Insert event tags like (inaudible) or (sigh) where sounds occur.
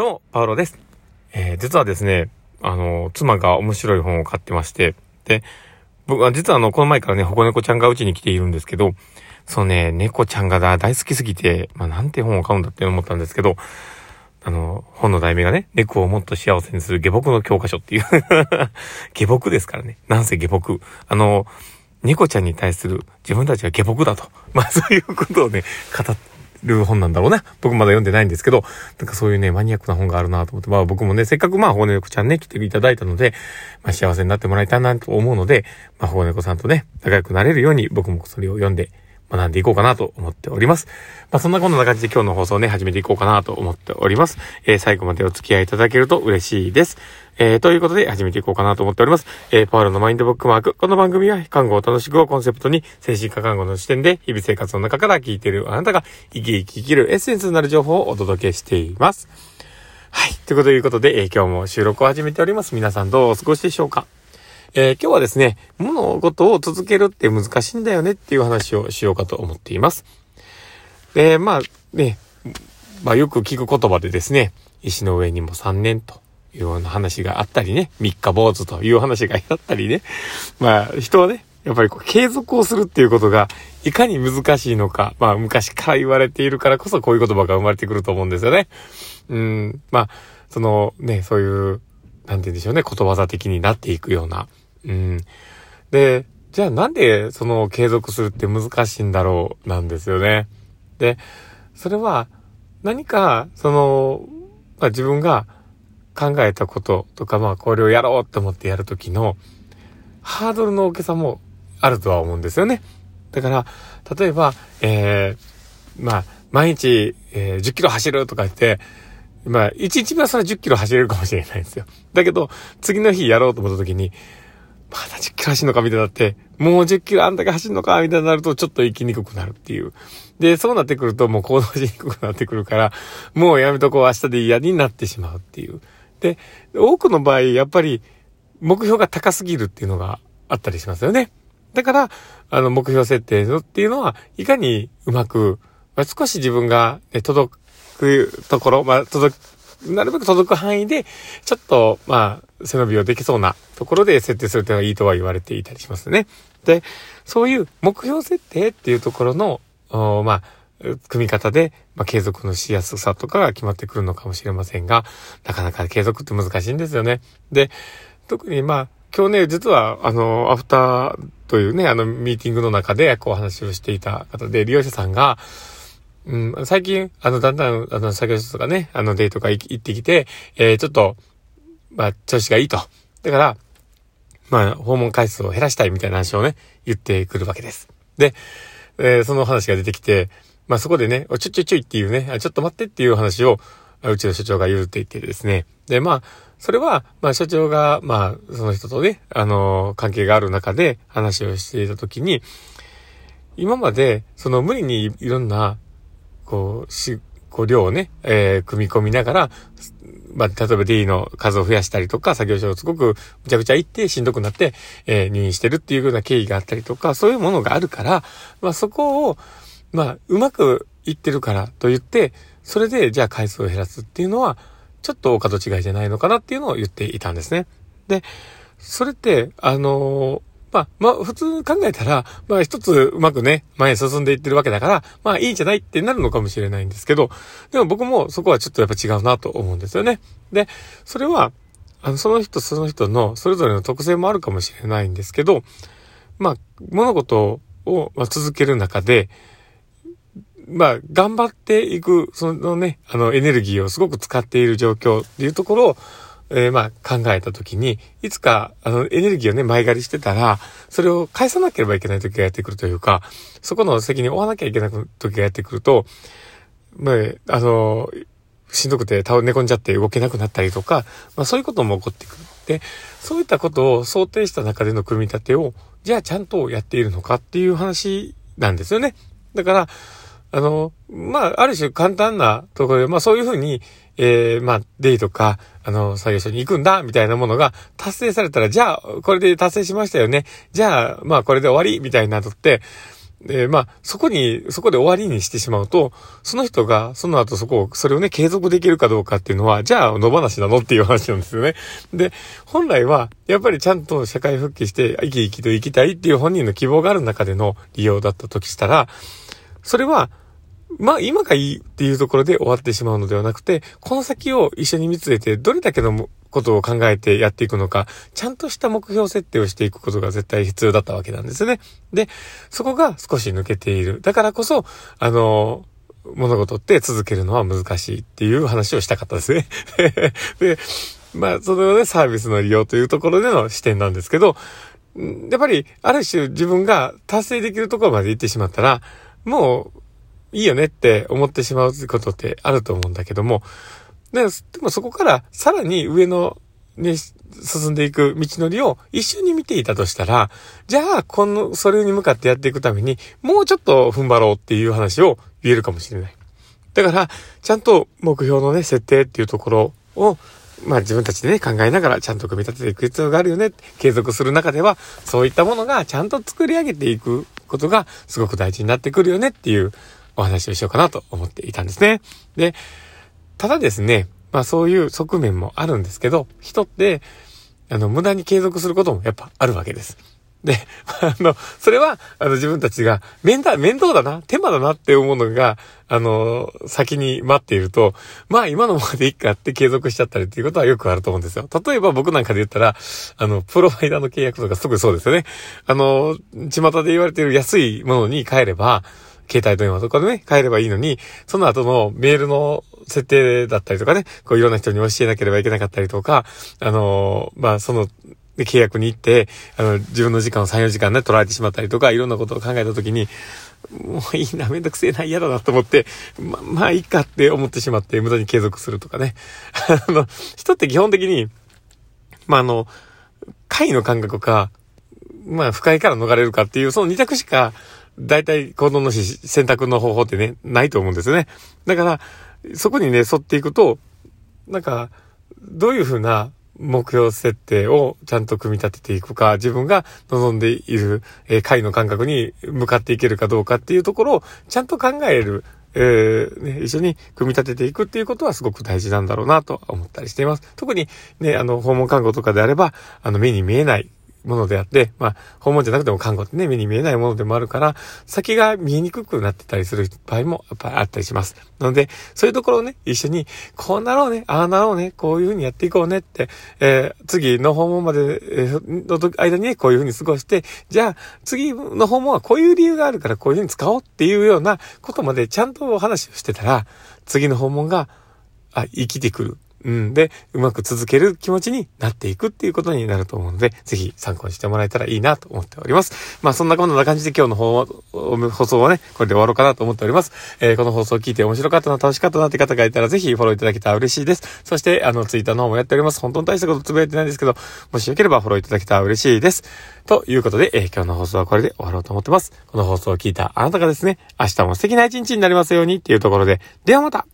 どうも、パウロです。えー、実はですね、あの、妻が面白い本を買ってまして、で、僕は実はあの、この前からね、保護猫ちゃんがうちに来ているんですけど、そのね、猫ちゃんが大好きすぎて、まあ、なんて本を買うんだって思ったんですけど、あの、本の題名がね、猫をもっと幸せにする下僕の教科書っていう (laughs) 下僕ですからね。なんせ下僕。あの、猫ちゃんに対する自分たちは下僕だと。まあそういうことをね、語ってる本なんだろうな。僕まだ読んでないんですけど、なんかそういうね、マニアックな本があるなと思って、まあ僕もね、せっかくまあ保護猫ちゃんね、来ていただいたので、まあ幸せになってもらいたいなと思うので、まあ保護猫さんとね、仲良くなれるように僕もそれを読んで、学んでいこうかなと思っております。まあ、そんなこんな感じで今日の放送ね、始めていこうかなと思っております。えー、最後までお付き合いいただけると嬉しいです。えー、ということで始めていこうかなと思っております。えー、パウロのマインドブックマーク。この番組は、看護を楽しくをコンセプトに、精神科看護の視点で、日々生活の中から聞いているあなたが、生き生き生きるエッセンスになる情報をお届けしています。はい。ということで、えー、今日も収録を始めております。皆さんどうお過ごしでしょうか？えー、今日はですね、物事を続けるって難しいんだよねっていう話をしようかと思っています。で、まあね、まあよく聞く言葉でですね、石の上にも3年というような話があったりね、三日坊主という話があったりね、まあ人はね、やっぱりこう継続をするっていうことがいかに難しいのか、まあ昔から言われているからこそこういう言葉が生まれてくると思うんですよね。うん、まあ、そのね、そういう、なんて言うんでしょうね、ことわざ的になっていくような、うん。で、じゃあなんでその継続するって難しいんだろうなんですよね。で、それは何かその、まあ、自分が考えたこととか、まあこれをやろうって思ってやるときのハードルの大きさもあるとは思うんですよね。だから、例えば、えー、まあ、毎日、えー、10キロ走るとか言って、まあ、1日目はそれ10キロ走れるかもしれないんですよ。だけど、次の日やろうと思った時に、まだ10キロ走るのかみたいになって、もう10キロあんだけ走るのかみたいになるとちょっと行きにくくなるっていう。で、そうなってくるともう行動しにくくなってくるから、もうやめとこう明日で嫌になってしまうっていう。で、多くの場合、やっぱり目標が高すぎるっていうのがあったりしますよね。だから、あの、目標設定っていうのは、いかにうまく、まあ、少し自分が、ね、届くところ、まあ、届くなるべく届く範囲で、ちょっと、まあ、背伸びをできそうなところで設定するというのがいいとは言われていたりしますね。で、そういう目標設定っていうところの、まあ、組み方で、まあ、継続のしやすさとかが決まってくるのかもしれませんが、なかなか継続って難しいんですよね。で、特にまあ、今日ね、実は、あの、アフターというね、あの、ミーティングの中で、こう話をしていた方で、利用者さんが、うん、最近、あの、だんだん、あの、作業所とかね、あの、デートが行ってきて、えー、ちょっと、まあ、調子がいいと。だから、まあ、訪問回数を減らしたいみたいな話をね、言ってくるわけです。で、えー、その話が出てきて、まあそこでね、ちょちょちょいっていうね、ちょっと待ってっていう話を、うちの所長が言うって言ってですね。で、まあ、それは、まあ所長が、まあ、その人とね、あの、関係がある中で話をしていたときに、今まで、その無理にいろんな、こう、し、こう量をね、えー、組み込みながら、まあ、例えば D の数を増やしたりとか、作業所をすごくむちゃくちゃ行ってしんどくなって、えー、入院してるっていうような経緯があったりとか、そういうものがあるから、まあそこを、まあ、うまくいってるからと言って、それでじゃあ回数を減らすっていうのは、ちょっとお門違いじゃないのかなっていうのを言っていたんですね。で、それって、あのまあ、まあ、普通考えたら、まあ一つうまくね、前へ進んでいってるわけだから、まあいいんじゃないってなるのかもしれないんですけど、でも僕もそこはちょっとやっぱ違うなと思うんですよね。で、それは、あの、その人その人のそれぞれの特性もあるかもしれないんですけど、まあ、物事を続ける中で、まあ、頑張っていく、そのね、あの、エネルギーをすごく使っている状況っていうところを、えー、まあ、考えたときに、いつか、あの、エネルギーをね、前借りしてたら、それを返さなければいけない時がやってくるというか、そこの責任を負わなきゃいけない時がやってくると、まあ、あの、しんどくて倒寝込んじゃって動けなくなったりとか、まあそういうことも起こってくる。で、そういったことを想定した中での組み立てを、じゃあちゃんとやっているのかっていう話なんですよね。だから、あの、まあ、ある種簡単なところで、まあそういうふうに、えー、まあ、デイとか、あの、作業所に行くんだ、みたいなものが達成されたら、じゃあ、これで達成しましたよね。じゃあ、まあ、これで終わり、みたいなのって、で、まあ、そこに、そこで終わりにしてしまうと、その人が、その後そこを、それをね、継続できるかどうかっていうのは、じゃあ、野放しなのっていう話なんですよね。で、本来は、やっぱりちゃんと社会復帰して、生き生きと生きたいっていう本人の希望がある中での利用だった時したら、それは、まあ今がいいっていうところで終わってしまうのではなくて、この先を一緒に見つめて、どれだけのことを考えてやっていくのか、ちゃんとした目標設定をしていくことが絶対必要だったわけなんですね。で、そこが少し抜けている。だからこそ、あの、物事って続けるのは難しいっていう話をしたかったですね。(laughs) で、まあ、そのね、サービスの利用というところでの視点なんですけど、やっぱり、ある種自分が達成できるところまで行ってしまったら、もう、いいよねって思ってしまうことってあると思うんだけども、でもそこからさらに上のね、進んでいく道のりを一緒に見ていたとしたら、じゃあ、この、それに向かってやっていくために、もうちょっと踏ん張ろうっていう話を言えるかもしれない。だから、ちゃんと目標のね、設定っていうところを、まあ自分たちでね、考えながらちゃんと組み立てていく必要があるよね。継続する中では、そういったものがちゃんと作り上げていくことがすごく大事になってくるよねっていうお話をしようかなと思っていたんですね。で、ただですね、まあそういう側面もあるんですけど、人って、あの、無駄に継続することもやっぱあるわけです。で、(laughs) あの、それは、あの、自分たちが、面倒、面倒だな、手間だなって思うのが、あの、先に待っていると、まあ今のままでいいかって継続しちゃったりっていうことはよくあると思うんですよ。例えば僕なんかで言ったら、あの、プロバイダーの契約とかすぐそうですよね。あの、巷で言われている安いものに変えれば、携帯電話とかでね、変えればいいのに、その後のメールの設定だったりとかね、こういろんな人に教えなければいけなかったりとか、あのまあ、その、契約に行って、あの、自分の時間を3、4時間ね、取られてしまったりとか、いろんなことを考えたときに、もういいな、めんどくせえな、嫌だなと思って、ま、まあいいかって思ってしまって、無駄に継続するとかね。あの、人って基本的に、まああの、会の感覚か、まあ不快から逃れるかっていう、その二択しか、大体行動のし選択の方法ってね、ないと思うんですよね。だから、そこにね、沿っていくと、なんか、どういうふうな目標設定をちゃんと組み立てていくか、自分が望んでいる、えー、会の感覚に向かっていけるかどうかっていうところをちゃんと考える、えー、ね、一緒に組み立てていくっていうことはすごく大事なんだろうなと思ったりしています。特にね、あの、訪問看護とかであれば、あの、目に見えないものであって、まあ、訪問じゃなくても看護ってね、目に見えないものでもあるから、先が見えにくくなってたりする場合もやっぱりあったりします。なので、そういうところをね、一緒に、こうなろうね、ああなろうね、こういうふうにやっていこうねって、えー、次の訪問まで、えー、の間にね、こういうふうに過ごして、じゃあ、次の訪問はこういう理由があるからこういうふうに使おうっていうようなことまでちゃんとお話をしてたら、次の訪問が、あ、生きてくる。うん。で、うまく続ける気持ちになっていくっていうことになると思うので、ぜひ参考にしてもらえたらいいなと思っております。まあそんなこんな感じで今日の放送はね、これで終わろうかなと思っております。えー、この放送を聞いて面白かったな、楽しかったなって方がいたら、ぜひフォローいただけたら嬉しいです。そして、あの、ツイッターの方もやっております。本当に大したことつぶやいてないんですけど、もしよければフォローいただけたら嬉しいです。ということで、えー、今日の放送はこれで終わろうと思ってます。この放送を聞いたあなたがですね、明日も素敵な一日になりますようにっていうところで、ではまた